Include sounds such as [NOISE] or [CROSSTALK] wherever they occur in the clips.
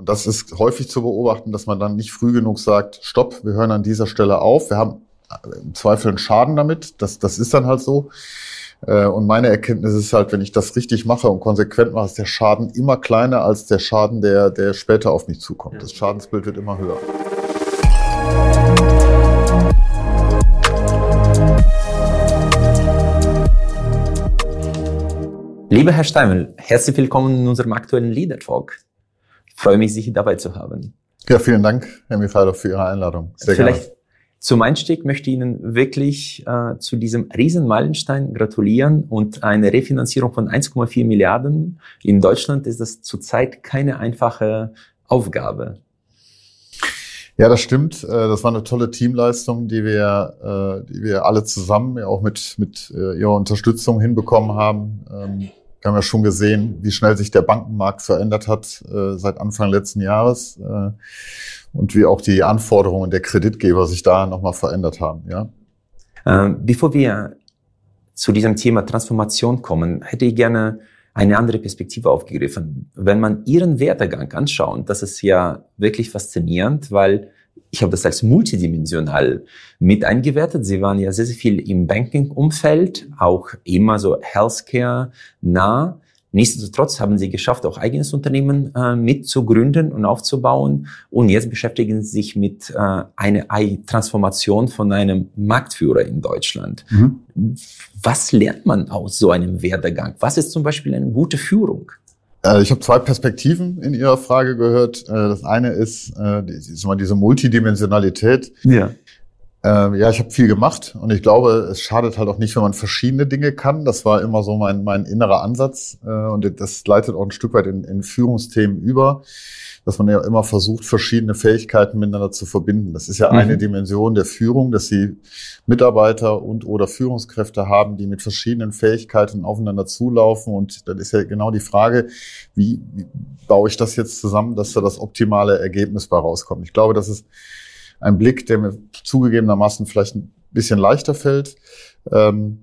Und das ist häufig zu beobachten, dass man dann nicht früh genug sagt, stopp, wir hören an dieser Stelle auf. Wir haben im Zweifel einen Schaden damit. Das, das ist dann halt so. Äh, und meine Erkenntnis ist halt, wenn ich das richtig mache und konsequent mache, ist der Schaden immer kleiner als der Schaden, der, der später auf mich zukommt. Das Schadensbild wird immer höher. Lieber Herr Steimel, herzlich willkommen in unserem aktuellen Leader Talk freue mich, Sie dabei zu haben. Ja, vielen Dank, Herr Michailov, für Ihre Einladung. Sehr Vielleicht gerne. zum Einstieg möchte ich Ihnen wirklich äh, zu diesem Riesenmeilenstein gratulieren und eine Refinanzierung von 1,4 Milliarden in Deutschland ist das zurzeit keine einfache Aufgabe. Ja, das stimmt. Äh, das war eine tolle Teamleistung, die wir, äh, die wir alle zusammen auch mit, mit äh, Ihrer Unterstützung hinbekommen haben. Wir haben ja schon gesehen, wie schnell sich der Bankenmarkt verändert hat äh, seit Anfang letzten Jahres äh, und wie auch die Anforderungen der Kreditgeber sich da nochmal verändert haben. Ja. Ähm, bevor wir zu diesem Thema Transformation kommen, hätte ich gerne eine andere Perspektive aufgegriffen. Wenn man Ihren Werdegang anschaut, das ist ja wirklich faszinierend, weil ich habe das als multidimensional mit eingewertet. Sie waren ja sehr, sehr viel im Banking-Umfeld, auch immer so Healthcare nah. Nichtsdestotrotz haben sie geschafft, auch eigenes Unternehmen äh, mitzugründen und aufzubauen. Und jetzt beschäftigen sie sich mit äh, einer Transformation von einem Marktführer in Deutschland. Mhm. Was lernt man aus so einem Werdegang? Was ist zum Beispiel eine gute Führung? Äh, ich habe zwei Perspektiven in Ihrer Frage gehört. Äh, das eine ist, äh, diese Multidimensionalität. Ja. Ja, ich habe viel gemacht und ich glaube, es schadet halt auch nicht, wenn man verschiedene Dinge kann. Das war immer so mein, mein innerer Ansatz und das leitet auch ein Stück weit in, in Führungsthemen über dass man ja immer versucht, verschiedene Fähigkeiten miteinander zu verbinden. Das ist ja mhm. eine Dimension der Führung, dass sie Mitarbeiter und oder Führungskräfte haben, die mit verschiedenen Fähigkeiten aufeinander zulaufen. Und dann ist ja genau die Frage, wie, wie baue ich das jetzt zusammen, dass da das optimale Ergebnis bei rauskommt. Ich glaube, das ist ein Blick, der mir zugegebenermaßen vielleicht ein bisschen leichter fällt. Ähm,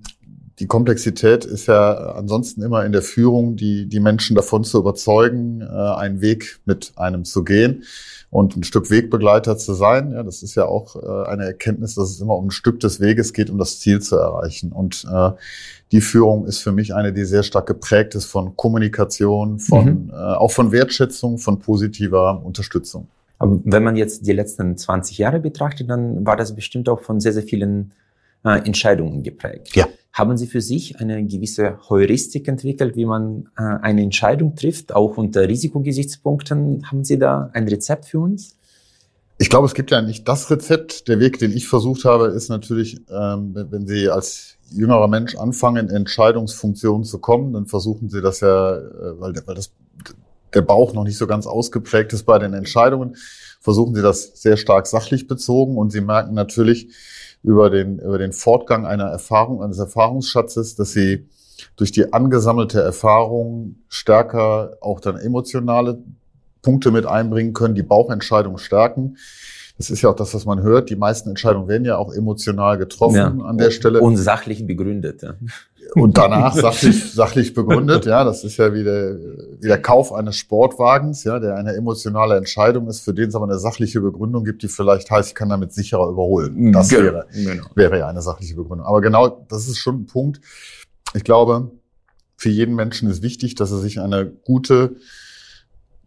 die Komplexität ist ja ansonsten immer in der Führung, die, die Menschen davon zu überzeugen, äh, einen Weg mit einem zu gehen und ein Stück Wegbegleiter zu sein. Ja, das ist ja auch äh, eine Erkenntnis, dass es immer um ein Stück des Weges geht, um das Ziel zu erreichen. Und äh, die Führung ist für mich eine, die sehr stark geprägt ist von Kommunikation, von mhm. äh, auch von Wertschätzung, von positiver Unterstützung. Aber wenn man jetzt die letzten 20 Jahre betrachtet, dann war das bestimmt auch von sehr, sehr vielen äh, Entscheidungen geprägt. Ja. Haben Sie für sich eine gewisse Heuristik entwickelt, wie man äh, eine Entscheidung trifft, auch unter Risikogesichtspunkten? Haben Sie da ein Rezept für uns? Ich glaube, es gibt ja nicht das Rezept. Der Weg, den ich versucht habe, ist natürlich, ähm, wenn Sie als jüngerer Mensch anfangen, in Entscheidungsfunktionen zu kommen, dann versuchen Sie das ja, äh, weil, weil das, der Bauch noch nicht so ganz ausgeprägt ist bei den Entscheidungen, versuchen Sie das sehr stark sachlich bezogen und Sie merken natürlich, über den, über den Fortgang einer Erfahrung, eines Erfahrungsschatzes, dass sie durch die angesammelte Erfahrung stärker auch dann emotionale Punkte mit einbringen können, die Bauchentscheidung stärken. Das ist ja auch das, was man hört. Die meisten Entscheidungen werden ja auch emotional getroffen ja, an der Stelle. Und sachlich begründet. Ja und danach sachlich, [LAUGHS] sachlich begründet. Ja, das ist ja wie der, wie der Kauf eines Sportwagens, ja, der eine emotionale Entscheidung ist, für den es aber eine sachliche Begründung gibt, die vielleicht heißt, ich kann damit sicherer überholen. Das genau. wäre, genau. wäre ja eine sachliche Begründung. Aber genau, das ist schon ein Punkt. Ich glaube, für jeden Menschen ist wichtig, dass er sich eine gute,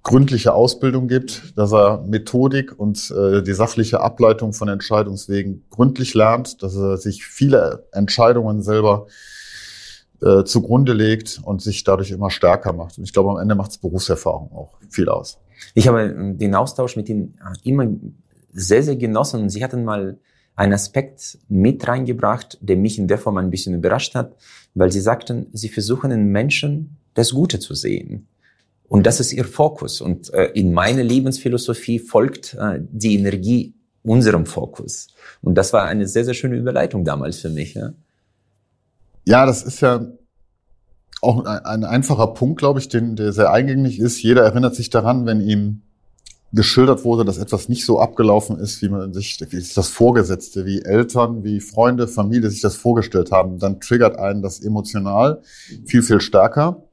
gründliche Ausbildung gibt, dass er Methodik und äh, die sachliche Ableitung von Entscheidungswegen gründlich lernt, dass er sich viele Entscheidungen selber äh, zugrunde legt und sich dadurch immer stärker macht. Und ich glaube, am Ende macht es Berufserfahrung auch viel aus. Ich habe äh, den Austausch mit Ihnen äh, immer sehr, sehr genossen. Sie hatten mal einen Aspekt mit reingebracht, der mich in der Form ein bisschen überrascht hat, weil Sie sagten, Sie versuchen in Menschen das Gute zu sehen. Und das ist Ihr Fokus. Und in meiner Lebensphilosophie folgt die Energie unserem Fokus. Und das war eine sehr, sehr schöne Überleitung damals für mich. Ja? Ja, das ist ja auch ein, ein einfacher Punkt, glaube ich, den, der sehr eingängig ist. Jeder erinnert sich daran, wenn ihm geschildert wurde, dass etwas nicht so abgelaufen ist, wie man sich, wie sich das Vorgesetzte, wie Eltern, wie Freunde, Familie sich das vorgestellt haben, dann triggert einen das emotional viel, viel stärker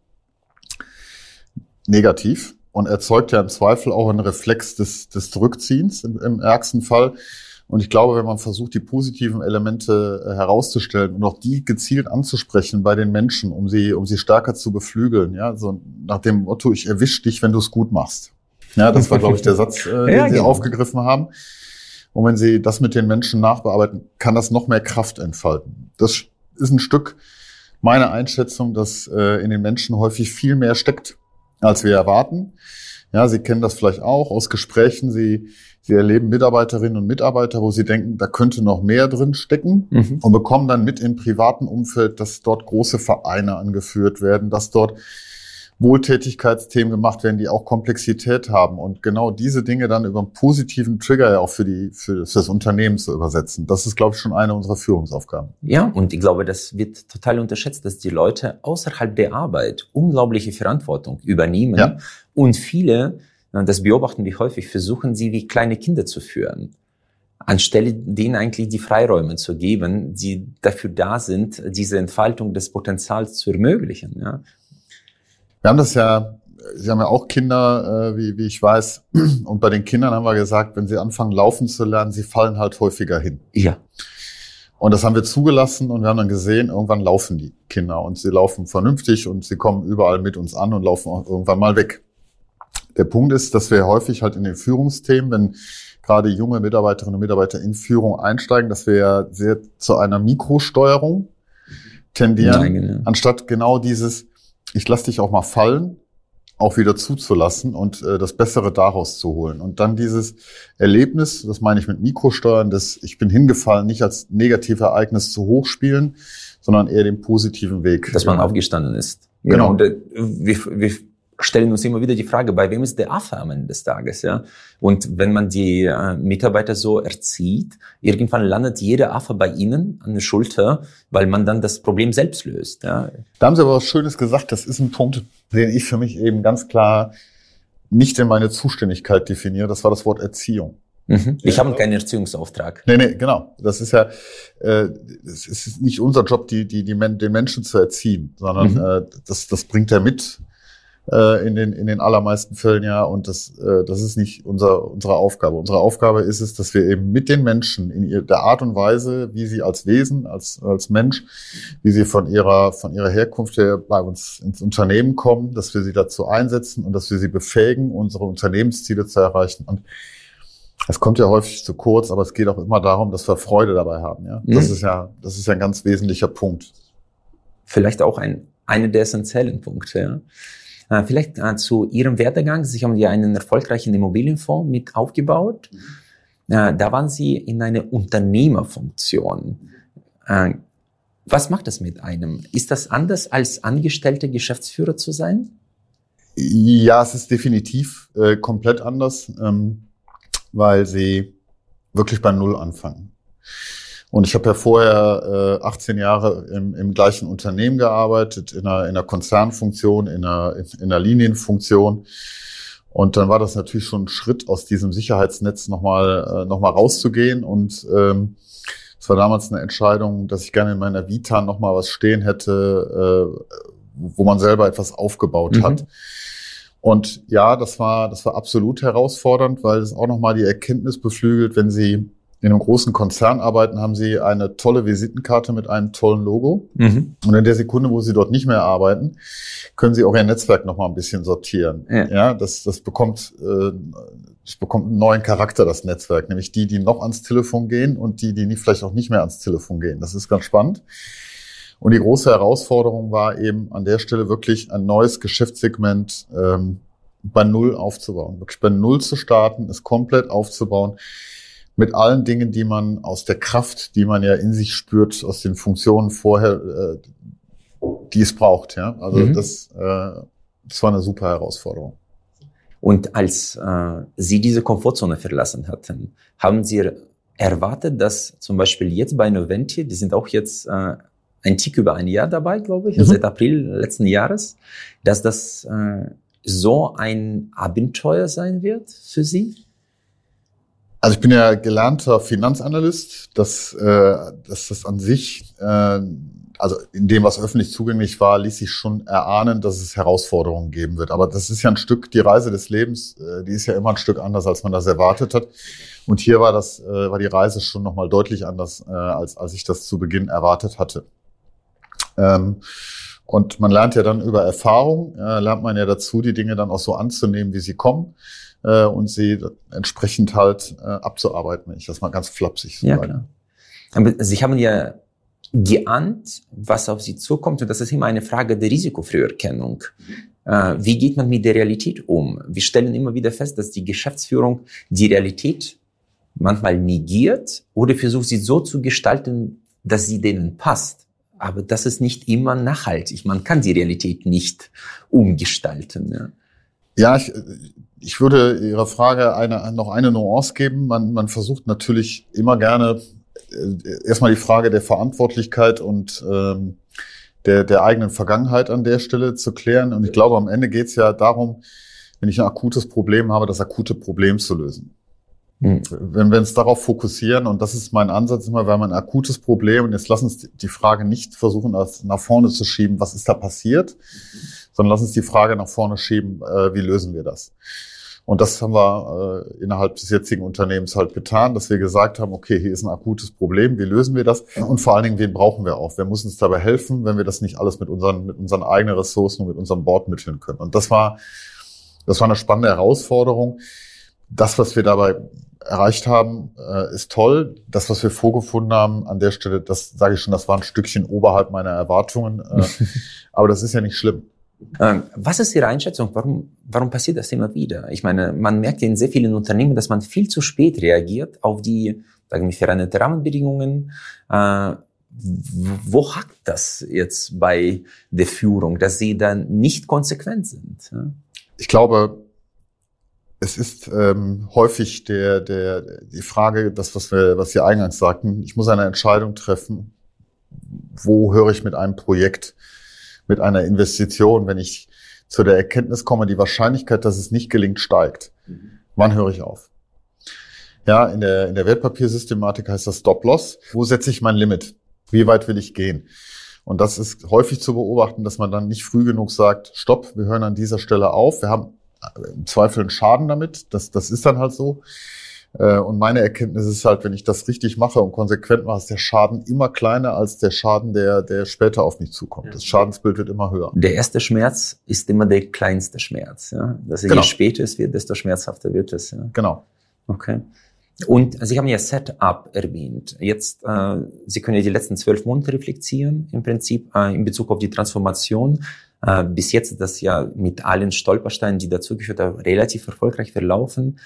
negativ. und erzeugt ja im Zweifel auch einen Reflex des, des Zurückziehens im, im ärgsten Fall. Und ich glaube, wenn man versucht, die positiven Elemente äh, herauszustellen und auch die gezielt anzusprechen bei den Menschen, um sie, um sie stärker zu beflügeln, ja, so nach dem Motto, ich erwisch dich, wenn du es gut machst. Ja, das war, glaube ich, der Satz, äh, [LAUGHS] den ja, Sie genau. aufgegriffen haben. Und wenn Sie das mit den Menschen nachbearbeiten, kann das noch mehr Kraft entfalten. Das ist ein Stück meiner Einschätzung, dass äh, in den Menschen häufig viel mehr steckt, als wir erwarten. Ja, Sie kennen das vielleicht auch aus Gesprächen. Sie Sie erleben Mitarbeiterinnen und Mitarbeiter, wo sie denken, da könnte noch mehr drin stecken mhm. und bekommen dann mit im privaten Umfeld, dass dort große Vereine angeführt werden, dass dort Wohltätigkeitsthemen gemacht werden, die auch Komplexität haben und genau diese Dinge dann über einen positiven Trigger ja auch für die für das Unternehmen zu übersetzen. Das ist, glaube ich, schon eine unserer Führungsaufgaben. Ja, und ich glaube, das wird total unterschätzt, dass die Leute außerhalb der Arbeit unglaubliche Verantwortung übernehmen ja. und viele das beobachten wir häufig, versuchen sie wie kleine Kinder zu führen, anstelle denen eigentlich die Freiräume zu geben, die dafür da sind, diese Entfaltung des Potenzials zu ermöglichen. Ja. Wir haben das ja, Sie haben ja auch Kinder, äh, wie, wie ich weiß, und bei den Kindern haben wir gesagt, wenn sie anfangen laufen zu lernen, sie fallen halt häufiger hin. Ja. Und das haben wir zugelassen und wir haben dann gesehen, irgendwann laufen die Kinder und sie laufen vernünftig und sie kommen überall mit uns an und laufen auch irgendwann mal weg. Der Punkt ist, dass wir häufig halt in den Führungsthemen, wenn gerade junge Mitarbeiterinnen und Mitarbeiter in Führung einsteigen, dass wir ja sehr zu einer Mikrosteuerung tendieren, Nein, genau. anstatt genau dieses, ich lass dich auch mal fallen, auch wieder zuzulassen und äh, das Bessere daraus zu holen. Und dann dieses Erlebnis, das meine ich mit Mikrosteuern, das ich bin hingefallen, nicht als Negativereignis zu hochspielen, sondern eher den positiven Weg. Dass man aufgestanden ist. Genau. genau. Wir, wir stellen uns immer wieder die Frage, bei wem ist der Affe am Ende des Tages, ja? Und wenn man die äh, Mitarbeiter so erzieht, irgendwann landet jeder Affe bei ihnen an der Schulter, weil man dann das Problem selbst löst, ja? Da haben Sie aber was Schönes gesagt. Das ist ein Punkt, den ich für mich eben ganz klar nicht in meine Zuständigkeit definiere. Das war das Wort Erziehung. Mhm. Ich ja, habe keinen Erziehungsauftrag. Nee, nee, genau. Das ist ja, äh, es ist nicht unser Job, die, die, die Men den Menschen zu erziehen, sondern mhm. äh, das, das bringt er mit äh, in, den, in den allermeisten Fällen ja. Und das, äh, das ist nicht unser, unsere Aufgabe. Unsere Aufgabe ist es, dass wir eben mit den Menschen in ihr, der Art und Weise, wie sie als Wesen, als, als Mensch, wie sie von ihrer, von ihrer Herkunft her bei uns ins Unternehmen kommen, dass wir sie dazu einsetzen und dass wir sie befähigen, unsere Unternehmensziele zu erreichen. Und es kommt ja häufig zu kurz, aber es geht auch immer darum, dass wir Freude dabei haben. Ja, mhm. das ist ja, das ist ja ein ganz wesentlicher Punkt. Vielleicht auch ein einer der essentiellen Punkte. Ja. Äh, vielleicht äh, zu Ihrem Werdegang. Sie haben ja einen erfolgreichen Immobilienfonds mit aufgebaut. Mhm. Äh, da waren Sie in einer Unternehmerfunktion. Was macht das mit einem? Ist das anders als angestellter Geschäftsführer zu sein? Ja, es ist definitiv äh, komplett anders, ähm, weil sie wirklich bei Null anfangen. Und ich habe ja vorher äh, 18 Jahre im, im gleichen Unternehmen gearbeitet, in einer, in einer Konzernfunktion, in einer, in einer Linienfunktion. Und dann war das natürlich schon ein Schritt aus diesem Sicherheitsnetz nochmal äh, noch mal rauszugehen. Und ähm, es war damals eine Entscheidung, dass ich gerne in meiner Vita nochmal was stehen hätte, äh, wo man selber etwas aufgebaut mhm. hat. Und ja, das war, das war absolut herausfordernd, weil es auch nochmal die Erkenntnis beflügelt, wenn Sie in einem großen Konzern arbeiten, haben sie eine tolle Visitenkarte mit einem tollen Logo. Mhm. Und in der Sekunde, wo sie dort nicht mehr arbeiten, können sie auch ihr Netzwerk noch mal ein bisschen sortieren. Ja, ja das, das bekommt, äh, das bekommt einen neuen Charakter, das Netzwerk. Nämlich die, die noch ans Telefon gehen und die, die nicht, vielleicht auch nicht mehr ans Telefon gehen. Das ist ganz spannend. Und die große Herausforderung war eben an der Stelle wirklich ein neues Geschäftssegment ähm, bei Null aufzubauen. Wirklich bei Null zu starten, es komplett aufzubauen mit allen Dingen, die man aus der Kraft, die man ja in sich spürt, aus den Funktionen vorher, äh, die es braucht. Ja, also mhm. das, äh, das war eine super Herausforderung. Und als äh, Sie diese Komfortzone verlassen hatten, haben Sie erwartet, dass zum Beispiel jetzt bei Noventi, die sind auch jetzt äh, ein Tick über ein Jahr dabei, glaube ich, mhm. seit April letzten Jahres, dass das äh, so ein Abenteuer sein wird für Sie? Also ich bin ja gelernter Finanzanalyst, dass, äh, dass das an sich äh, also in dem, was öffentlich zugänglich war, ließ sich schon erahnen, dass es Herausforderungen geben wird. Aber das ist ja ein Stück, die Reise des Lebens, äh, die ist ja immer ein Stück anders, als man das erwartet hat. Und hier war das, äh, war die Reise schon nochmal deutlich anders, äh, als, als ich das zu Beginn erwartet hatte. Ähm, und man lernt ja dann über Erfahrung, äh, lernt man ja dazu, die Dinge dann auch so anzunehmen, wie sie kommen äh, und sie entsprechend halt äh, abzuarbeiten, wenn ich das mal ganz flapsig so ja, sage. Klar. Aber Sie haben ja geahnt, was auf Sie zukommt und das ist immer eine Frage der Risikofrüherkennung. Äh, wie geht man mit der Realität um? Wir stellen immer wieder fest, dass die Geschäftsführung die Realität manchmal negiert oder versucht sie so zu gestalten, dass sie denen passt. Aber das ist nicht immer nachhaltig. Man kann die Realität nicht umgestalten. Ja, ja ich, ich würde Ihrer Frage eine, noch eine Nuance geben. Man, man versucht natürlich immer gerne äh, erstmal die Frage der Verantwortlichkeit und ähm, der, der eigenen Vergangenheit an der Stelle zu klären. Und ich glaube, am Ende geht es ja darum, wenn ich ein akutes Problem habe, das akute Problem zu lösen. Mhm. Wenn wir uns darauf fokussieren, und das ist mein Ansatz immer, wir haben ein akutes Problem, und jetzt lass uns die Frage nicht versuchen, nach vorne zu schieben, was ist da passiert, mhm. Sondern lass uns die Frage nach vorne schieben, äh, wie lösen wir das? Und das haben wir äh, innerhalb des jetzigen Unternehmens halt getan, dass wir gesagt haben, okay, hier ist ein akutes Problem, wie lösen wir das? Und vor allen Dingen, wen brauchen wir auch? Wer muss uns dabei helfen, wenn wir das nicht alles mit unseren, mit unseren eigenen Ressourcen und mit unserem Board mitteln können? Und das war, das war eine spannende Herausforderung. Das, was wir dabei erreicht haben, äh, ist toll. Das, was wir vorgefunden haben an der Stelle, das sage ich schon, das war ein Stückchen oberhalb meiner Erwartungen. Äh, [LAUGHS] aber das ist ja nicht schlimm. Ähm, was ist Ihre Einschätzung? Warum, warum passiert das immer wieder? Ich meine, man merkt in sehr vielen Unternehmen, dass man viel zu spät reagiert auf die, sagen wir, veränderte Rahmenbedingungen. Äh, wo hackt das jetzt bei der Führung, dass sie dann nicht konsequent sind? Ich glaube, es ist ähm, häufig der, der, die Frage, das, was wir, was Sie eingangs sagten, ich muss eine Entscheidung treffen, wo höre ich mit einem Projekt mit einer Investition, wenn ich zu der Erkenntnis komme, die Wahrscheinlichkeit, dass es nicht gelingt, steigt. Mhm. Wann höre ich auf? Ja, in der, in der Wertpapiersystematik heißt das Stop-Loss. Wo setze ich mein Limit? Wie weit will ich gehen? Und das ist häufig zu beobachten, dass man dann nicht früh genug sagt, stopp, wir hören an dieser Stelle auf. Wir haben im Zweifel einen Schaden damit. Das, das ist dann halt so. Äh, und meine Erkenntnis ist halt, wenn ich das richtig mache und konsequent mache, ist der Schaden immer kleiner als der Schaden, der, der später auf mich zukommt. Das Schadensbild wird immer höher. Der erste Schmerz ist immer der kleinste Schmerz. Ja? Dass genau. je später es wird, desto schmerzhafter wird es. Ja? Genau. Okay. Und Sie haben ja Setup erwähnt. Jetzt, äh, Sie können ja die letzten zwölf Monate reflektieren, im Prinzip, äh, in Bezug auf die Transformation. Äh, bis jetzt ist das ja mit allen Stolpersteinen, die dazugehört haben, relativ erfolgreich verlaufen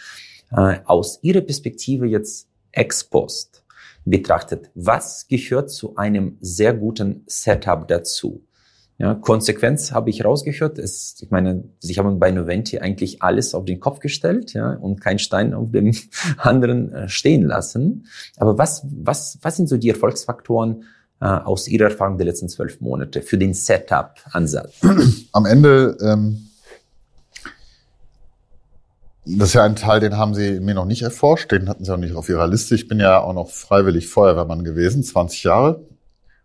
äh, aus Ihrer Perspektive jetzt ex post betrachtet, was gehört zu einem sehr guten Setup dazu? Ja, Konsequenz habe ich rausgehört. Es, ich meine, Sie haben bei Noventi eigentlich alles auf den Kopf gestellt ja, und keinen Stein auf dem [LAUGHS] anderen äh, stehen lassen. Aber was, was, was sind so die Erfolgsfaktoren äh, aus Ihrer Erfahrung der letzten zwölf Monate für den Setup-Ansatz? Am Ende ähm, das ist ja ein Teil, den haben Sie mir noch nicht erforscht, den hatten Sie auch nicht auf Ihrer Liste. Ich bin ja auch noch freiwillig Feuerwehrmann gewesen, 20 Jahre,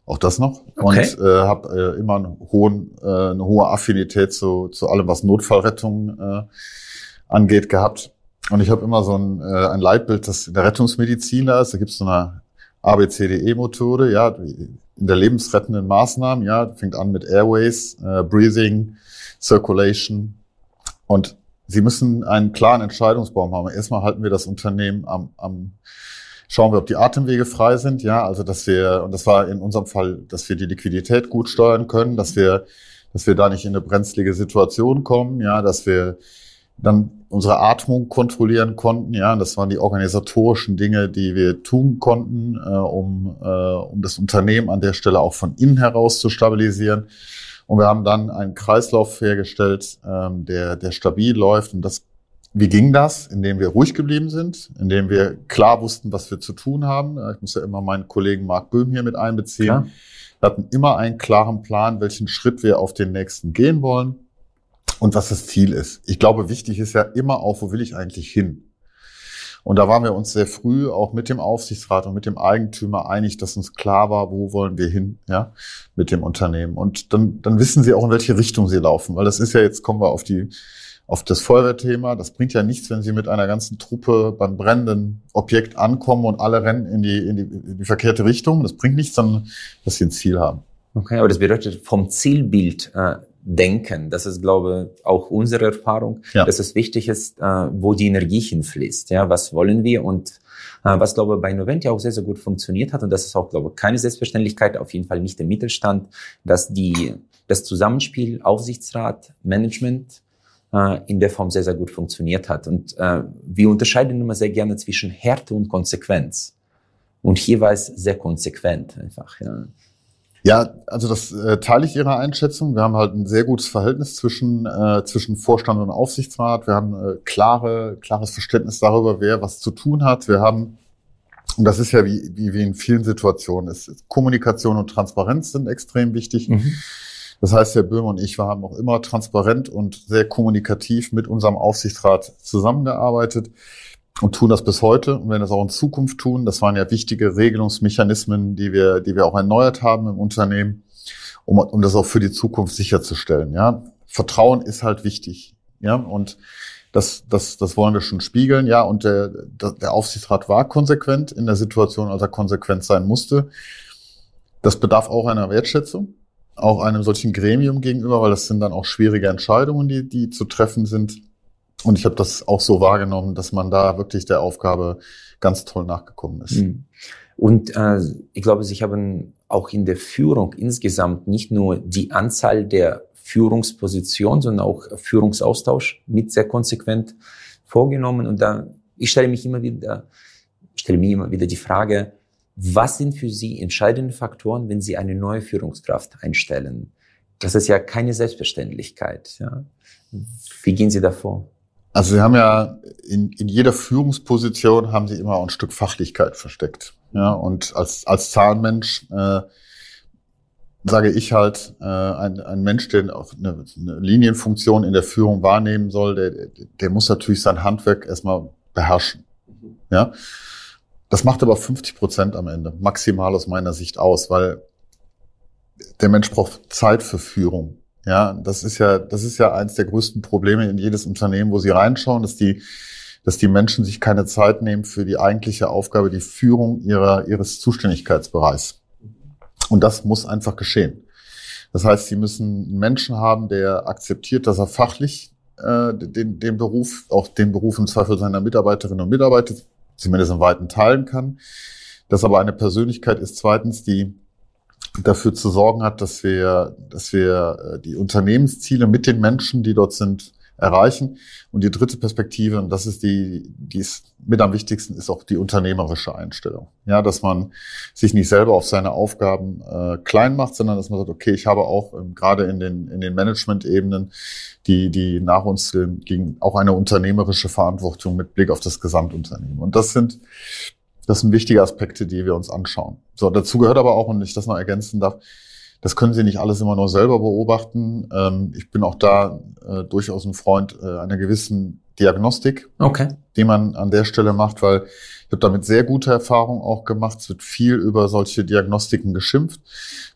auch das noch. Okay. Und äh, habe äh, immer einen hohen, äh, eine hohe Affinität zu, zu allem, was Notfallrettung äh, angeht, gehabt. Und ich habe immer so ein, äh, ein Leitbild, das in der Rechnungsmedizin da ist. Da gibt es so eine ABCDE-Methode, ja, in der lebensrettenden Maßnahmen, ja, fängt an mit Airways, äh, Breathing, Circulation und Sie müssen einen klaren Entscheidungsbaum haben. Erstmal halten wir das Unternehmen am, am schauen wir, ob die Atemwege frei sind, ja, also dass wir, und das war in unserem Fall, dass wir die Liquidität gut steuern können, dass wir, dass wir da nicht in eine brenzlige Situation kommen, ja, dass wir dann unsere Atmung kontrollieren konnten, ja, das waren die organisatorischen Dinge, die wir tun konnten, äh, um, äh, um das Unternehmen an der Stelle auch von innen heraus zu stabilisieren. Und wir haben dann einen Kreislauf hergestellt, ähm, der, der stabil läuft. Und das, wie ging das? Indem wir ruhig geblieben sind, indem wir klar wussten, was wir zu tun haben. Ich muss ja immer meinen Kollegen Marc Böhm hier mit einbeziehen. Klar. Wir hatten immer einen klaren Plan, welchen Schritt wir auf den nächsten gehen wollen und was das Ziel ist. Ich glaube, wichtig ist ja immer auch, wo will ich eigentlich hin? Und da waren wir uns sehr früh auch mit dem Aufsichtsrat und mit dem Eigentümer einig, dass uns klar war, wo wollen wir hin, ja, mit dem Unternehmen. Und dann, dann wissen sie auch, in welche Richtung sie laufen, weil das ist ja jetzt kommen wir auf die auf das Feuerwehrthema. Das bringt ja nichts, wenn Sie mit einer ganzen Truppe beim brennenden Objekt ankommen und alle rennen in die, in die, in die verkehrte Richtung. Das bringt nichts, sondern dass Sie ein Ziel haben. Okay, aber das bedeutet vom Zielbild äh, denken. Das ist, glaube ich, auch unsere Erfahrung, ja. dass es wichtig ist, äh, wo die Energie hinfließt. Ja, was wollen wir und äh, was, glaube ich, bei Novent auch sehr, sehr gut funktioniert hat. Und das ist auch, glaube ich, keine Selbstverständlichkeit, auf jeden Fall nicht im Mittelstand, dass die, das Zusammenspiel Aufsichtsrat, Management, äh, in der Form sehr, sehr gut funktioniert hat. Und äh, wir unterscheiden immer sehr gerne zwischen Härte und Konsequenz. Und hier war es sehr konsequent einfach. Ja. Ja, also das äh, teile ich Ihrer Einschätzung. Wir haben halt ein sehr gutes Verhältnis zwischen, äh, zwischen Vorstand und Aufsichtsrat. Wir haben äh, klare, klares Verständnis darüber, wer was zu tun hat. Wir haben, und das ist ja wie, wie, wie in vielen Situationen, ist, Kommunikation und Transparenz sind extrem wichtig. Mhm. Das heißt, Herr Böhmer und ich, wir haben auch immer transparent und sehr kommunikativ mit unserem Aufsichtsrat zusammengearbeitet und tun das bis heute und werden das auch in Zukunft tun. Das waren ja wichtige Regelungsmechanismen, die wir, die wir auch erneuert haben im Unternehmen, um, um das auch für die Zukunft sicherzustellen. Ja, Vertrauen ist halt wichtig. Ja, und das, das, das wollen wir schon spiegeln. Ja, und der, der Aufsichtsrat war konsequent in der Situation, als er konsequent sein musste. Das bedarf auch einer Wertschätzung, auch einem solchen Gremium gegenüber, weil das sind dann auch schwierige Entscheidungen, die, die zu treffen sind. Und ich habe das auch so wahrgenommen, dass man da wirklich der Aufgabe ganz toll nachgekommen ist. Mhm. Und äh, ich glaube, Sie haben auch in der Führung insgesamt nicht nur die Anzahl der Führungspositionen, sondern auch Führungsaustausch mit sehr konsequent vorgenommen. Und da ich stelle mich immer wieder, stelle mir immer wieder die Frage, was sind für Sie entscheidende Faktoren, wenn Sie eine neue Führungskraft einstellen? Das ist ja keine Selbstverständlichkeit. Ja. Wie gehen Sie davor? Also Sie haben ja in, in jeder Führungsposition haben Sie immer ein Stück Fachlichkeit versteckt. Ja, und als, als Zahlenmensch äh, sage ich halt, äh, ein, ein Mensch, der auch eine, eine Linienfunktion in der Führung wahrnehmen soll, der, der muss natürlich sein Handwerk erstmal beherrschen. Ja, das macht aber 50 Prozent am Ende, maximal aus meiner Sicht aus, weil der Mensch braucht Zeit für Führung. Ja, das ist ja, das ist ja eins der größten Probleme in jedes Unternehmen, wo Sie reinschauen, dass die, dass die Menschen sich keine Zeit nehmen für die eigentliche Aufgabe, die Führung ihrer, ihres Zuständigkeitsbereichs. Und das muss einfach geschehen. Das heißt, Sie müssen einen Menschen haben, der akzeptiert, dass er fachlich äh, den, den Beruf, auch den Beruf im Zweifel seiner Mitarbeiterinnen und Mitarbeiter zumindest in weiten teilen kann. Das aber eine Persönlichkeit ist zweitens, die dafür zu sorgen hat, dass wir, dass wir äh, die Unternehmensziele mit den Menschen, die dort sind, erreichen. Und die dritte Perspektive, und das ist die, die ist mit am wichtigsten, ist auch die unternehmerische Einstellung. Ja, dass man sich nicht selber auf seine Aufgaben äh, klein macht, sondern dass man sagt, okay, ich habe auch ähm, gerade in den, in den Management-Ebenen, die, die nach uns ging, auch eine unternehmerische Verantwortung mit Blick auf das Gesamtunternehmen. Und das sind, das sind wichtige Aspekte, die wir uns anschauen. So, dazu gehört aber auch, und ich das noch ergänzen darf, das können Sie nicht alles immer nur selber beobachten. Ähm, ich bin auch da äh, durchaus ein Freund äh, einer gewissen Diagnostik, okay. die man an der Stelle macht, weil ich habe damit sehr gute Erfahrungen auch gemacht. Es wird viel über solche Diagnostiken geschimpft,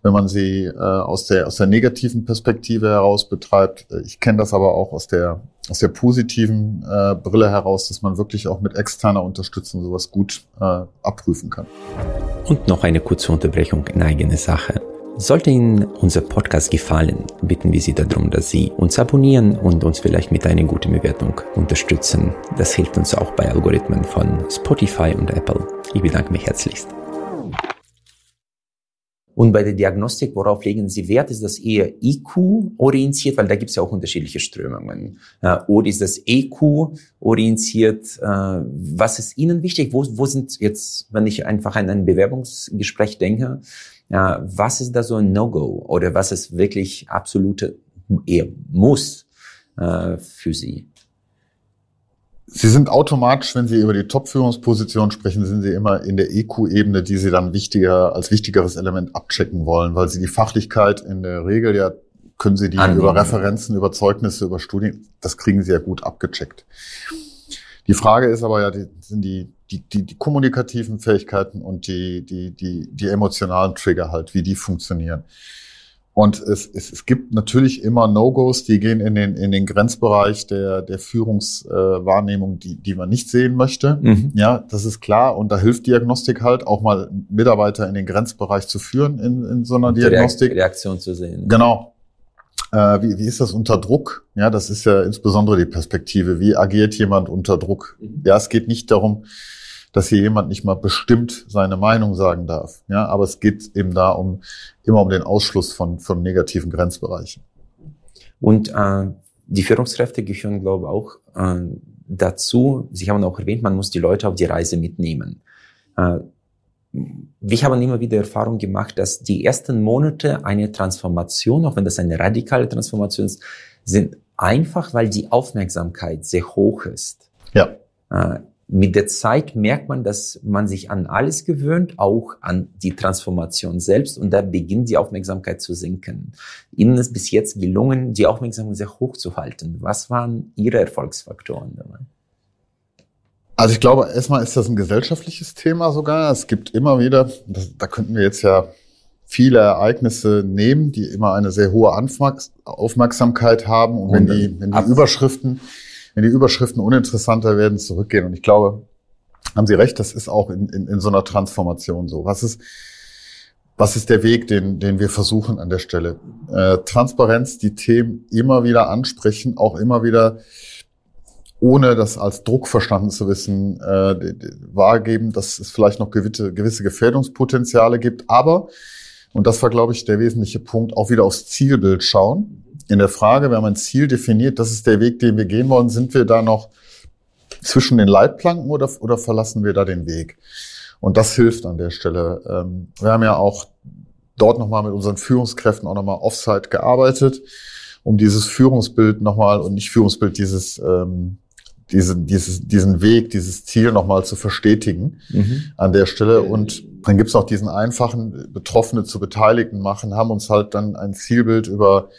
wenn man sie äh, aus der aus der negativen Perspektive heraus betreibt. Ich kenne das aber auch aus der aus der positiven äh, Brille heraus, dass man wirklich auch mit externer Unterstützung sowas gut äh, abprüfen kann. Und noch eine kurze Unterbrechung in eigene Sache. Sollte Ihnen unser Podcast gefallen, bitten wir Sie darum, dass Sie uns abonnieren und uns vielleicht mit einer guten Bewertung unterstützen. Das hilft uns auch bei Algorithmen von Spotify und Apple. Ich bedanke mich herzlichst. Und bei der Diagnostik, worauf legen Sie Wert? Ist das eher IQ-orientiert? Weil da gibt es ja auch unterschiedliche Strömungen. Äh, oder ist das EQ-orientiert? Äh, was ist Ihnen wichtig? Wo, wo sind jetzt, wenn ich einfach an ein Bewerbungsgespräch denke, ja, was ist da so ein No-Go oder was ist wirklich absolute eher Muss äh, für Sie? Sie sind automatisch, wenn Sie über die Top-Führungsposition sprechen, sind Sie immer in der EQ-Ebene, die Sie dann wichtiger als wichtigeres Element abchecken wollen, weil Sie die Fachlichkeit in der Regel ja können Sie die Annehmen. über Referenzen, über Zeugnisse, über Studien, das kriegen Sie ja gut abgecheckt. Die Frage ist aber ja, die, sind die, die, die, die kommunikativen Fähigkeiten und die, die, die, die emotionalen Trigger halt, wie die funktionieren. Und es, es, es gibt natürlich immer No-Gos, die gehen in den, in den Grenzbereich der, der Führungswahrnehmung, äh, die, die man nicht sehen möchte. Mhm. Ja, das ist klar. Und da hilft Diagnostik halt, auch mal Mitarbeiter in den Grenzbereich zu führen in, in so einer Diagnostik. Reaktion zu sehen. Genau. Äh, wie, wie ist das unter Druck? Ja, das ist ja insbesondere die Perspektive. Wie agiert jemand unter Druck? Mhm. Ja, es geht nicht darum, dass hier jemand nicht mal bestimmt seine Meinung sagen darf. Ja, aber es geht eben da um immer um den Ausschluss von, von negativen Grenzbereichen. Und äh, die Führungskräfte gehören, glaube ich, auch äh, dazu. Sie haben auch erwähnt, man muss die Leute auf die Reise mitnehmen. Äh, wir haben immer wieder Erfahrung gemacht, dass die ersten Monate eine Transformation, auch wenn das eine radikale Transformation ist, sind einfach, weil die Aufmerksamkeit sehr hoch ist. Ja. Mit der Zeit merkt man, dass man sich an alles gewöhnt, auch an die Transformation selbst, und da beginnt die Aufmerksamkeit zu sinken. Ihnen ist bis jetzt gelungen, die Aufmerksamkeit sehr hoch zu halten. Was waren Ihre Erfolgsfaktoren dabei? Also ich glaube, erstmal ist das ein gesellschaftliches Thema sogar. Es gibt immer wieder, da könnten wir jetzt ja viele Ereignisse nehmen, die immer eine sehr hohe Aufmerksamkeit haben. Und wenn die, wenn die Überschriften wenn die Überschriften uninteressanter werden, zurückgehen. Und ich glaube, haben Sie recht, das ist auch in, in, in so einer Transformation so. Was ist, was ist der Weg, den, den wir versuchen an der Stelle? Äh, Transparenz, die Themen immer wieder ansprechen, auch immer wieder ohne das als Druck verstanden zu wissen, äh, wahrgeben, dass es vielleicht noch gewisse, gewisse Gefährdungspotenziale gibt. Aber, und das war, glaube ich, der wesentliche Punkt, auch wieder aufs Zielbild schauen in der Frage, wir haben ein Ziel definiert, das ist der Weg, den wir gehen wollen, sind wir da noch zwischen den Leitplanken oder, oder verlassen wir da den Weg? Und das hilft an der Stelle. Ähm, wir haben ja auch dort nochmal mit unseren Führungskräften auch nochmal offsite gearbeitet, um dieses Führungsbild nochmal und nicht Führungsbild, dieses, ähm, diesen, dieses, diesen Weg, dieses Ziel nochmal zu verstetigen mhm. an der Stelle. Und dann gibt's auch diesen einfachen Betroffene zu Beteiligten machen, haben uns halt dann ein Zielbild über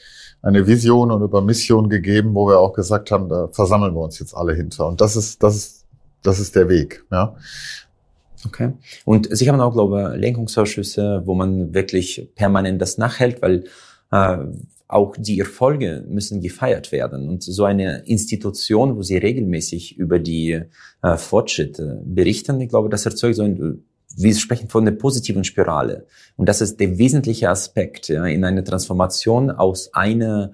eine Vision und über Mission gegeben, wo wir auch gesagt haben, da versammeln wir uns jetzt alle hinter. Und das ist, das ist, das ist der Weg, ja. Okay. Und Sie haben auch, glaube ich, Lenkungsausschüsse, wo man wirklich permanent das nachhält, weil äh, auch die Erfolge müssen gefeiert werden. Und so eine Institution, wo Sie regelmäßig über die äh, Fortschritte berichten, ich glaube, das erzeugt so ein wir sprechen von der positiven Spirale. Und das ist der wesentliche Aspekt ja, in einer Transformation aus einer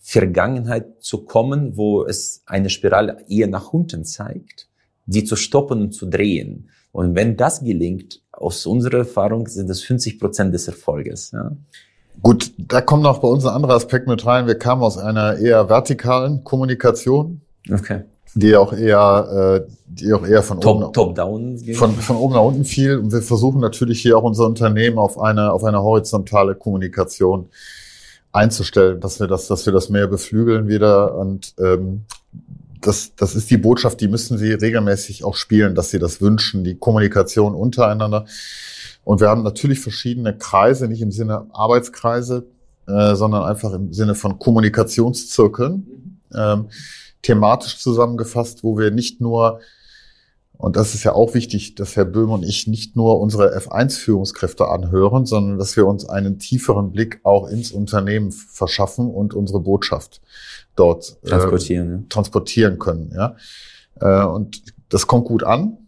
Vergangenheit zu kommen, wo es eine Spirale eher nach unten zeigt, die zu stoppen und zu drehen. Und wenn das gelingt, aus unserer Erfahrung sind das 50 Prozent des Erfolges. Ja. Gut, da kommt noch bei uns ein anderer Aspekt mit rein. Wir kamen aus einer eher vertikalen Kommunikation. Okay die auch eher, äh, die auch eher von top, oben, top down von, von oben nach unten fiel. Und wir versuchen natürlich hier auch unser Unternehmen auf eine, auf eine horizontale Kommunikation einzustellen, dass wir das, dass wir das mehr beflügeln wieder. Und ähm, das, das ist die Botschaft, die müssen sie regelmäßig auch spielen, dass sie das wünschen, die Kommunikation untereinander. Und wir haben natürlich verschiedene Kreise, nicht im Sinne Arbeitskreise, äh, sondern einfach im Sinne von Kommunikationszirkeln. Ähm, thematisch zusammengefasst, wo wir nicht nur, und das ist ja auch wichtig, dass Herr Böhm und ich nicht nur unsere F1-Führungskräfte anhören, sondern dass wir uns einen tieferen Blick auch ins Unternehmen verschaffen und unsere Botschaft dort äh, transportieren, äh, transportieren können. Ja? Äh, und das kommt gut an,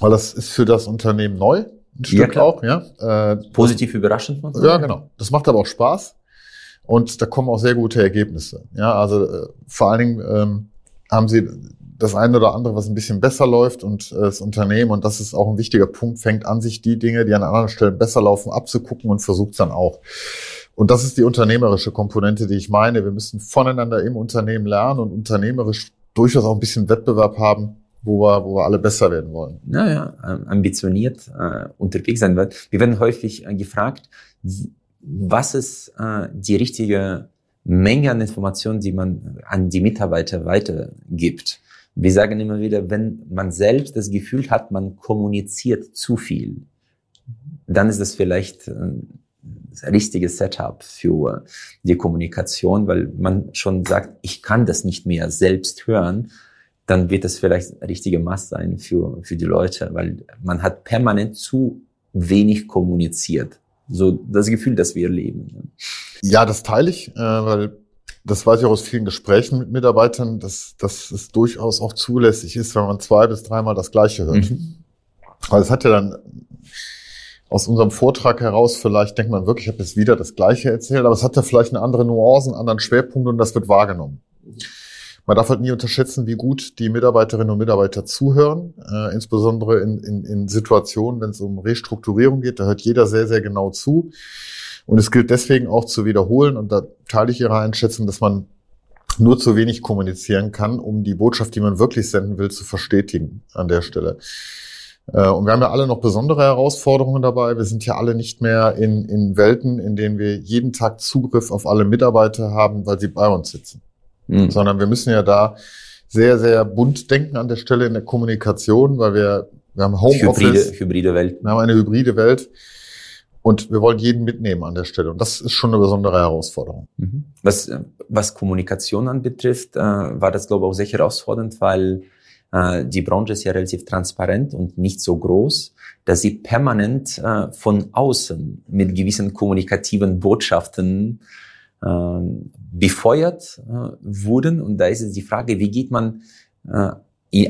weil das ist für das Unternehmen neu, ein Stück ja, auch. Ja? Äh, Positiv überraschend. Ja, genau. Das macht aber auch Spaß. Und da kommen auch sehr gute Ergebnisse. Ja, also äh, vor allen Dingen ähm, haben sie das eine oder andere, was ein bisschen besser läuft und äh, das Unternehmen, und das ist auch ein wichtiger Punkt, fängt an, sich die Dinge, die an anderen Stellen besser laufen, abzugucken und versucht dann auch. Und das ist die unternehmerische Komponente, die ich meine. Wir müssen voneinander im Unternehmen lernen und unternehmerisch durchaus auch ein bisschen Wettbewerb haben, wo wir, wo wir alle besser werden wollen. Naja, ambitioniert äh, unterwegs sein wird. Wir werden häufig äh, gefragt, was ist äh, die richtige Menge an Informationen, die man an die Mitarbeiter weitergibt. Wir sagen immer wieder, wenn man selbst das Gefühl hat, man kommuniziert zu viel, dann ist das vielleicht äh, das richtige Setup für die Kommunikation, weil man schon sagt, ich kann das nicht mehr selbst hören. dann wird das vielleicht richtige Maß sein für, für die Leute, weil man hat permanent zu wenig kommuniziert. So das Gefühl, dass wir leben. Ja, das teile ich, äh, weil das weiß ich auch aus vielen Gesprächen mit Mitarbeitern, dass, dass es durchaus auch zulässig ist, wenn man zwei bis dreimal das Gleiche hört. Mhm. Weil es hat ja dann aus unserem Vortrag heraus, vielleicht denkt man wirklich, ich habe jetzt wieder das Gleiche erzählt, aber es hat ja vielleicht eine andere Nuance, einen anderen Schwerpunkt und das wird wahrgenommen. Man darf halt nie unterschätzen, wie gut die Mitarbeiterinnen und Mitarbeiter zuhören, äh, insbesondere in, in, in Situationen, wenn es um Restrukturierung geht. Da hört jeder sehr, sehr genau zu. Und es gilt deswegen auch zu wiederholen, und da teile ich Ihre Einschätzung, dass man nur zu wenig kommunizieren kann, um die Botschaft, die man wirklich senden will, zu verstetigen an der Stelle. Äh, und wir haben ja alle noch besondere Herausforderungen dabei. Wir sind ja alle nicht mehr in, in Welten, in denen wir jeden Tag Zugriff auf alle Mitarbeiter haben, weil sie bei uns sitzen mhm. sondern wir müssen ja da sehr, sehr bunt denken an der Stelle in der Kommunikation, weil wir, wir haben Homeoffice. Hybride, hybride Welt. Wir haben eine hybride Welt. Und wir wollen jeden mitnehmen an der Stelle. Und das ist schon eine besondere Herausforderung. Mhm. Was, was Kommunikation anbetrifft, äh, war das, glaube ich, auch sehr herausfordernd, weil äh, die Branche ist ja relativ transparent und nicht so groß, dass sie permanent äh, von außen mit gewissen kommunikativen Botschaften befeuert äh, wurden. Und da ist es die Frage, wie geht man äh,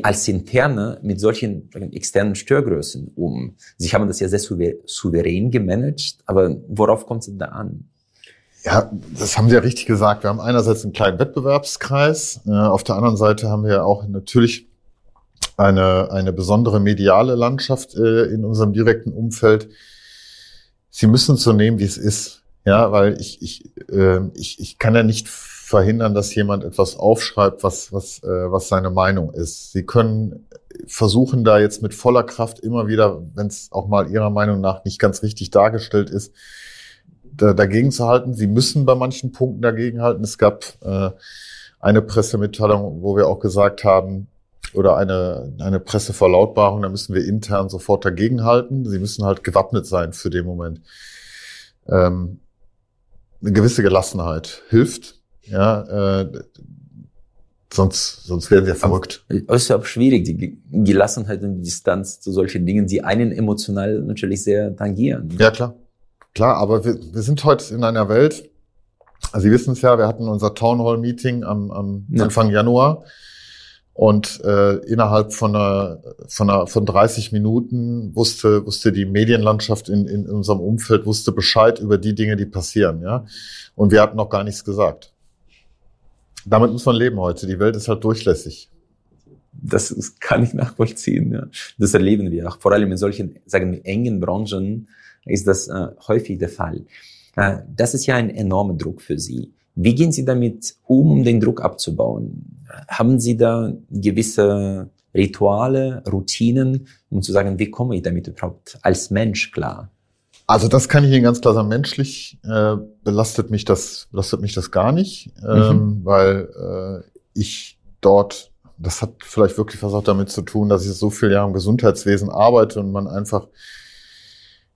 als Interne mit solchen externen Störgrößen um? Sie haben das ja sehr souverän gemanagt, aber worauf kommt es da an? Ja, das haben Sie ja richtig gesagt. Wir haben einerseits einen kleinen Wettbewerbskreis, äh, auf der anderen Seite haben wir auch natürlich eine, eine besondere mediale Landschaft in unserem direkten Umfeld. Sie müssen es so nehmen, wie es ist. Ja, weil ich, ich, äh, ich, ich kann ja nicht verhindern, dass jemand etwas aufschreibt, was, was, äh, was seine Meinung ist. Sie können versuchen da jetzt mit voller Kraft immer wieder, wenn es auch mal Ihrer Meinung nach nicht ganz richtig dargestellt ist, da, dagegen zu halten. Sie müssen bei manchen Punkten dagegen halten. Es gab äh, eine Pressemitteilung, wo wir auch gesagt haben, oder eine, eine Presseverlautbarung, da müssen wir intern sofort dagegenhalten. Sie müssen halt gewappnet sein für den Moment. Ähm, eine gewisse Gelassenheit hilft. Ja, äh, sonst, sonst werden sie ja verrückt. Es ist ja auch schwierig, die Gelassenheit und die Distanz zu solchen Dingen, die einen emotional natürlich sehr tangieren. Ja, klar. Klar, aber wir, wir sind heute in einer Welt, also Sie wissen es ja, wir hatten unser Town Hall Meeting am, am ja. Anfang Januar. Und äh, innerhalb von, einer, von, einer, von 30 Minuten wusste, wusste die Medienlandschaft in, in unserem Umfeld wusste Bescheid über die Dinge, die passieren. Ja? Und wir hatten noch gar nichts gesagt. Damit muss man leben heute. Die Welt ist halt durchlässig. Das kann ich nachvollziehen. Ja. Das erleben wir auch. Vor allem in solchen, sagen wir, engen Branchen ist das äh, häufig der Fall. Äh, das ist ja ein enormer Druck für Sie. Wie gehen Sie damit um, um den Druck abzubauen? Haben Sie da gewisse Rituale, Routinen, um zu sagen, wie komme ich damit überhaupt als Mensch klar? Also das kann ich Ihnen ganz klar sagen. Menschlich äh, belastet mich das belastet mich das gar nicht, ähm, mhm. weil äh, ich dort das hat vielleicht wirklich was auch damit zu tun, dass ich so viele Jahre im Gesundheitswesen arbeite und man einfach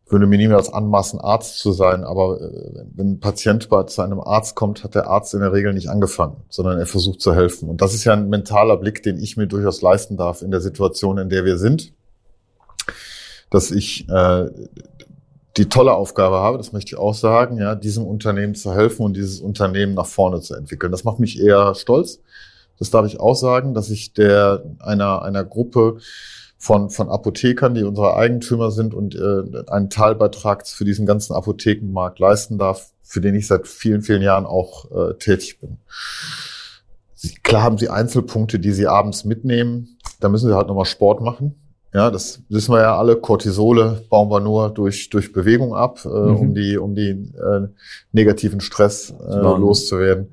würde mir niemals anmaßen, Arzt zu sein, aber äh, wenn ein Patient bei zu einem Arzt kommt, hat der Arzt in der Regel nicht angefangen, sondern er versucht zu helfen. Und das ist ja ein mentaler Blick, den ich mir durchaus leisten darf in der Situation, in der wir sind, dass ich äh, die tolle Aufgabe habe, das möchte ich auch sagen, ja, diesem Unternehmen zu helfen und dieses Unternehmen nach vorne zu entwickeln. Das macht mich eher stolz. Das darf ich auch sagen, dass ich der einer einer Gruppe von, von Apothekern, die unsere Eigentümer sind und äh, einen Teilbeitrag für diesen ganzen Apothekenmarkt leisten darf, für den ich seit vielen, vielen Jahren auch äh, tätig bin. Sie, klar haben sie Einzelpunkte, die sie abends mitnehmen. Da müssen sie halt nochmal Sport machen. Ja, das wissen wir ja alle. Cortisole bauen wir nur durch, durch Bewegung ab, äh, mhm. um die, um die äh, negativen Stress äh, loszuwerden.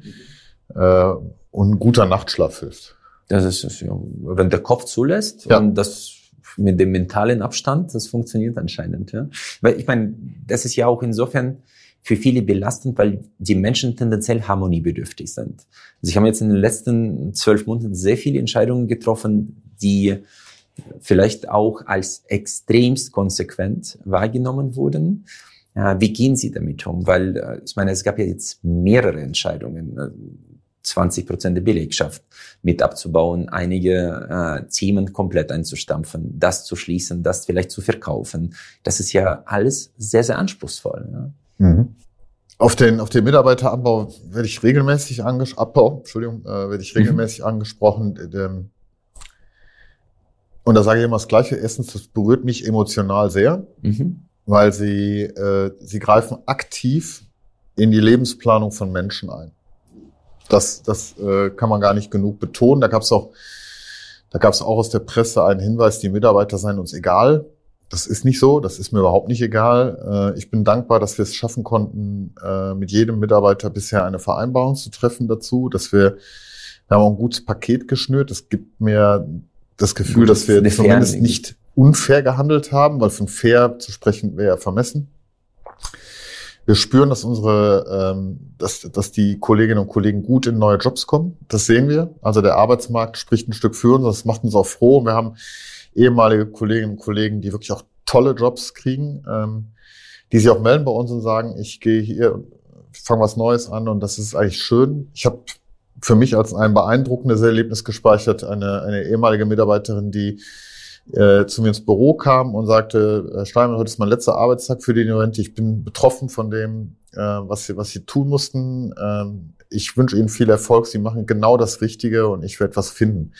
Äh, und ein guter Nachtschlaf hilft. Das ist, wenn der Kopf zulässt ja. und das mit dem mentalen Abstand, das funktioniert anscheinend. Ja? Weil ich meine, das ist ja auch insofern für viele belastend, weil die Menschen tendenziell harmoniebedürftig sind. Sie haben jetzt in den letzten zwölf Monaten sehr viele Entscheidungen getroffen, die vielleicht auch als extremst konsequent wahrgenommen wurden. Wie gehen Sie damit um? Weil ich meine, es gab ja jetzt mehrere Entscheidungen 20 Prozent der Belegschaft mit abzubauen, einige äh, Themen komplett einzustampfen, das zu schließen, das vielleicht zu verkaufen. Das ist ja alles sehr, sehr anspruchsvoll. Ja? Mhm. Auf den, auf den Mitarbeiterabbau werde ich regelmäßig angesprochen, Abbau, Entschuldigung, äh, werde ich mhm. regelmäßig mhm. angesprochen. Und da sage ich immer das Gleiche. Erstens, das berührt mich emotional sehr, mhm. weil sie, äh, sie greifen aktiv in die Lebensplanung von Menschen ein. Das, das äh, kann man gar nicht genug betonen. Da gab es auch, da gab es auch aus der Presse einen Hinweis, die Mitarbeiter seien uns egal. Das ist nicht so, das ist mir überhaupt nicht egal. Äh, ich bin dankbar, dass wir es schaffen konnten, äh, mit jedem Mitarbeiter bisher eine Vereinbarung zu treffen dazu, dass wir, wir haben auch ein gutes Paket geschnürt. Es gibt mir das Gefühl, dass wir zumindest nicht unfair gehandelt haben, weil von fair zu sprechen wäre ja vermessen. Wir spüren, dass unsere, ähm, dass, dass die Kolleginnen und Kollegen gut in neue Jobs kommen. Das sehen wir. Also der Arbeitsmarkt spricht ein Stück für uns. Das macht uns auch froh. Wir haben ehemalige Kolleginnen und Kollegen, die wirklich auch tolle Jobs kriegen, ähm, die sich auch melden bei uns und sagen, ich gehe hier, fange was Neues an und das ist eigentlich schön. Ich habe für mich als ein beeindruckendes Erlebnis gespeichert, eine, eine ehemalige Mitarbeiterin, die äh, zu mir ins Büro kam und sagte, Herr Steinmann, heute ist mein letzter Arbeitstag für die Rente. Ich bin betroffen von dem, äh, was, sie, was sie tun mussten. Ähm, ich wünsche Ihnen viel Erfolg. Sie machen genau das Richtige und ich werde was finden.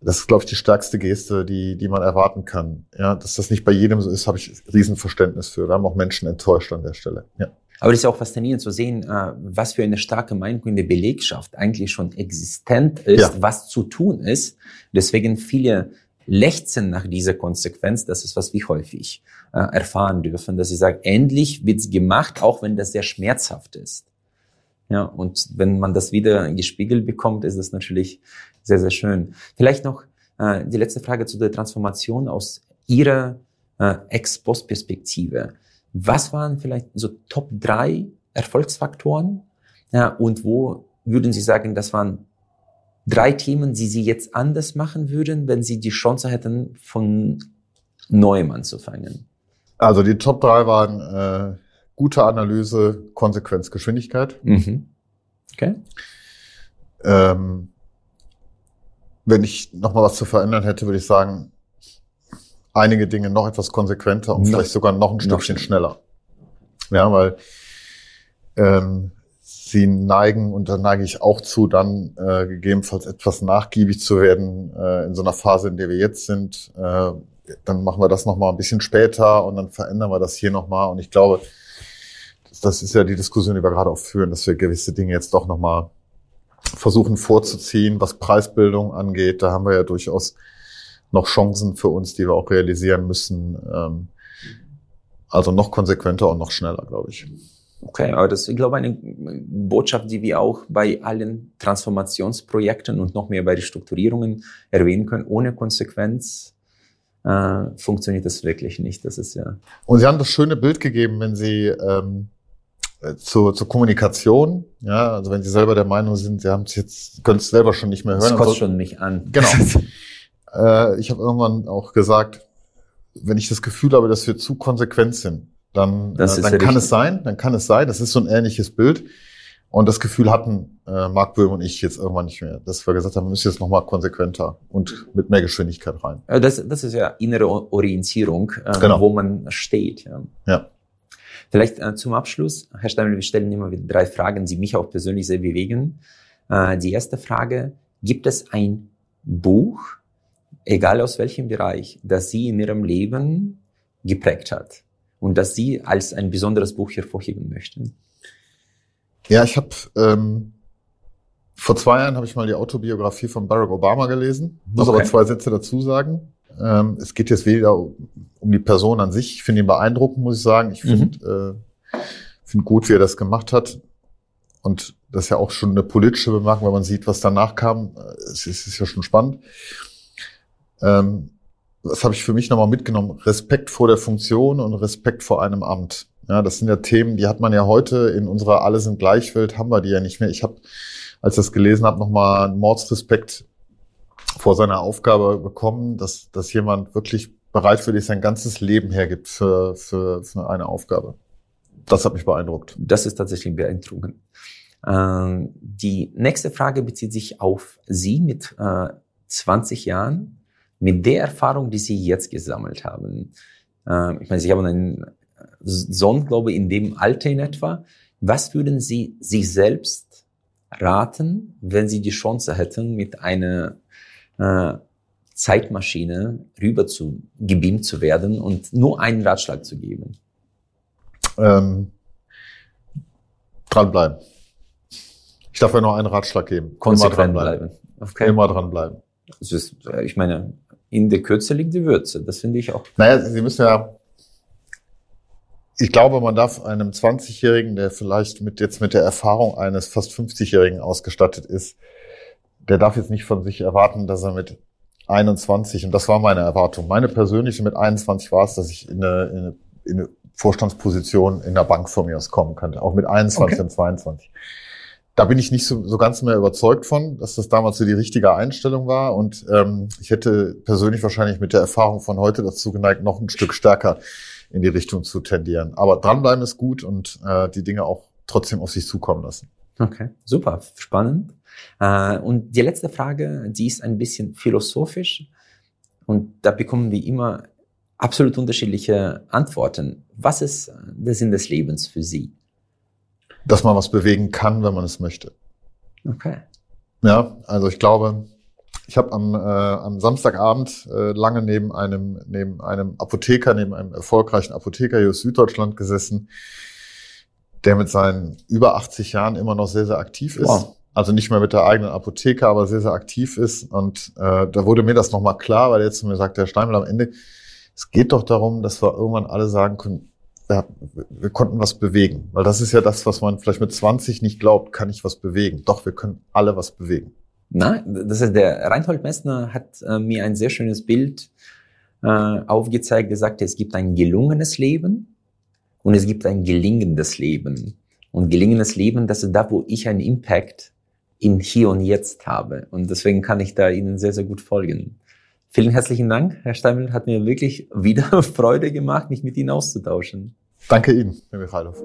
Das ist, glaube ich, die stärkste Geste, die, die man erwarten kann. Ja, dass das nicht bei jedem so ist, habe ich Riesenverständnis für. Da haben auch Menschen enttäuscht an der Stelle. Ja. Aber es ist auch faszinierend zu sehen, äh, was für eine starke Meinung in der Belegschaft eigentlich schon existent ist, ja. was zu tun ist. Deswegen viele lechzen nach dieser Konsequenz. Das ist, was wir häufig äh, erfahren dürfen, dass sie sagen, endlich wird's gemacht, auch wenn das sehr schmerzhaft ist. Ja, und wenn man das wieder gespiegelt bekommt, ist es natürlich sehr, sehr schön. Vielleicht noch äh, die letzte Frage zu der Transformation aus Ihrer äh, Ex-Post-Perspektive. Was waren vielleicht so Top drei Erfolgsfaktoren? Ja, und wo würden Sie sagen, das waren drei Themen, die Sie jetzt anders machen würden, wenn Sie die Chance hätten, von neuem anzufangen? Also die Top drei waren äh, gute Analyse, Konsequenz, Geschwindigkeit. Mhm. Okay. Ähm, wenn ich noch mal was zu verändern hätte, würde ich sagen, einige Dinge noch etwas konsequenter und no. vielleicht sogar noch ein Stückchen noch schneller. Ja, weil ähm, sie neigen, und da neige ich auch zu, dann äh, gegebenenfalls etwas nachgiebig zu werden äh, in so einer Phase, in der wir jetzt sind. Äh, dann machen wir das noch mal ein bisschen später und dann verändern wir das hier noch mal. Und ich glaube, das ist ja die Diskussion, die wir gerade auch führen, dass wir gewisse Dinge jetzt doch nochmal versuchen vorzuziehen, was Preisbildung angeht. Da haben wir ja durchaus noch Chancen für uns, die wir auch realisieren müssen. Ähm, also noch konsequenter und noch schneller, glaube ich. Okay, aber das ist, ich glaube, eine Botschaft, die wir auch bei allen Transformationsprojekten und noch mehr bei den Strukturierungen erwähnen können. Ohne Konsequenz äh, funktioniert das wirklich nicht. Das ist ja. Und Sie haben das schöne Bild gegeben, wenn Sie ähm, äh, zur, zur Kommunikation, ja, also wenn Sie selber der Meinung sind, Sie haben es jetzt, können es selber schon nicht mehr hören. Das kostet schon mich an. Genau. [LAUGHS] äh, ich habe irgendwann auch gesagt, wenn ich das Gefühl habe, dass wir zu konsequent sind, dann, äh, dann kann richtig. es sein, dann kann es sein, das ist so ein ähnliches Bild. Und das Gefühl hatten äh, Mark Böhm und ich jetzt irgendwann nicht mehr, dass wir gesagt haben, wir müssen jetzt nochmal konsequenter und mit mehr Geschwindigkeit rein. Das, das ist ja innere Orientierung, äh, genau. wo man steht. Ja. ja. Vielleicht äh, zum Abschluss, Herr Steimel, wir stellen immer wieder drei Fragen, die mich auch persönlich sehr bewegen. Äh, die erste Frage, gibt es ein Buch, egal aus welchem Bereich, das Sie in Ihrem Leben geprägt hat und das Sie als ein besonderes Buch hervorheben möchten? Ja, ich habe ähm, vor zwei Jahren habe ich mal die Autobiografie von Barack Obama gelesen. Muss okay. aber zwei Sätze dazu sagen. Ähm, es geht jetzt weniger um die Person an sich. Ich finde ihn beeindruckend, muss ich sagen. Ich finde mhm. äh, find gut, wie er das gemacht hat. Und das ist ja auch schon eine politische Bemerkung, wenn man sieht, was danach kam. Es ist, ist ja schon spannend. Ähm, das habe ich für mich nochmal mitgenommen. Respekt vor der Funktion und Respekt vor einem Amt. Ja, das sind ja Themen, die hat man ja heute in unserer Alle sind Gleichwelt, haben wir die ja nicht mehr. Ich habe, als ich das gelesen habe, nochmal einen Mordsrespekt vor seiner Aufgabe bekommen, dass, dass jemand wirklich bereitwillig sein ganzes Leben hergibt für, für, für eine Aufgabe. Das hat mich beeindruckt. Das ist tatsächlich beeindruckend. Äh, die nächste Frage bezieht sich auf Sie mit äh, 20 Jahren, mit der Erfahrung, die Sie jetzt gesammelt haben. Äh, ich meine, Sie haben einen Sohn, glaube ich, in dem Alter in etwa. Was würden Sie sich selbst raten, wenn Sie die Chance hätten, mit einer äh, Zeitmaschine rüber zu gebeamt zu werden und nur einen Ratschlag zu geben? Ähm, dranbleiben. Ich darf ja noch einen Ratschlag geben. Konsequent Immer dranbleiben. Okay. Immer dranbleiben. Ist, ich meine, in der Kürze liegt die Würze. Das finde ich auch. Naja, Sie müssen ja, ich glaube, man darf einem 20-Jährigen, der vielleicht mit, jetzt mit der Erfahrung eines fast 50-Jährigen ausgestattet ist, der darf jetzt nicht von sich erwarten, dass er mit 21, und das war meine Erwartung, meine persönliche mit 21 war es, dass ich in eine, in eine, in eine Vorstandsposition in der Bank von mir aus kommen könnte, auch mit 21 okay. und 22. Da bin ich nicht so, so ganz mehr überzeugt von, dass das damals so die richtige Einstellung war. Und ähm, ich hätte persönlich wahrscheinlich mit der Erfahrung von heute dazu geneigt, noch ein Stück stärker in die Richtung zu tendieren. Aber dranbleiben ist gut und äh, die Dinge auch trotzdem auf sich zukommen lassen. Okay, super, spannend. Äh, und die letzte Frage, die ist ein bisschen philosophisch und da bekommen wir immer absolut unterschiedliche Antworten. Was ist der Sinn des Lebens für Sie? Dass man was bewegen kann, wenn man es möchte. Okay. Ja, also ich glaube, ich habe am, äh, am Samstagabend äh, lange neben einem, neben einem Apotheker, neben einem erfolgreichen Apotheker hier aus Süddeutschland gesessen, der mit seinen über 80 Jahren immer noch sehr, sehr aktiv ist. Wow. Also nicht mehr mit der eigenen Apotheke, aber sehr, sehr aktiv ist. Und äh, da wurde mir das nochmal klar, weil jetzt mir sagt, der Steinmüller am Ende, es geht doch darum, dass wir irgendwann alle sagen können, wir, wir konnten was bewegen. Weil das ist ja das, was man vielleicht mit 20 nicht glaubt, kann ich was bewegen. Doch, wir können alle was bewegen. Nein, das ist der Reinhold Messner hat äh, mir ein sehr schönes Bild äh, aufgezeigt. Er sagte, es gibt ein gelungenes Leben und es gibt ein gelingendes Leben. Und gelingendes Leben, das ist da, wo ich einen Impact in hier und jetzt habe. Und deswegen kann ich da Ihnen sehr, sehr gut folgen. Vielen herzlichen Dank, Herr Steimel. Hat mir wirklich wieder [LAUGHS] Freude gemacht, mich mit Ihnen auszutauschen. Danke Ihnen, Herr Michailov.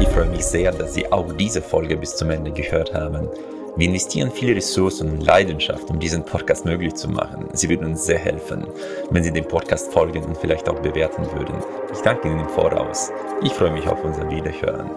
Ich freue mich sehr, dass Sie auch diese Folge bis zum Ende gehört haben. Wir investieren viele Ressourcen und Leidenschaft, um diesen Podcast möglich zu machen. Sie würden uns sehr helfen, wenn Sie dem Podcast folgen und vielleicht auch bewerten würden. Ich danke Ihnen im Voraus. Ich freue mich auf unser Wiederhören.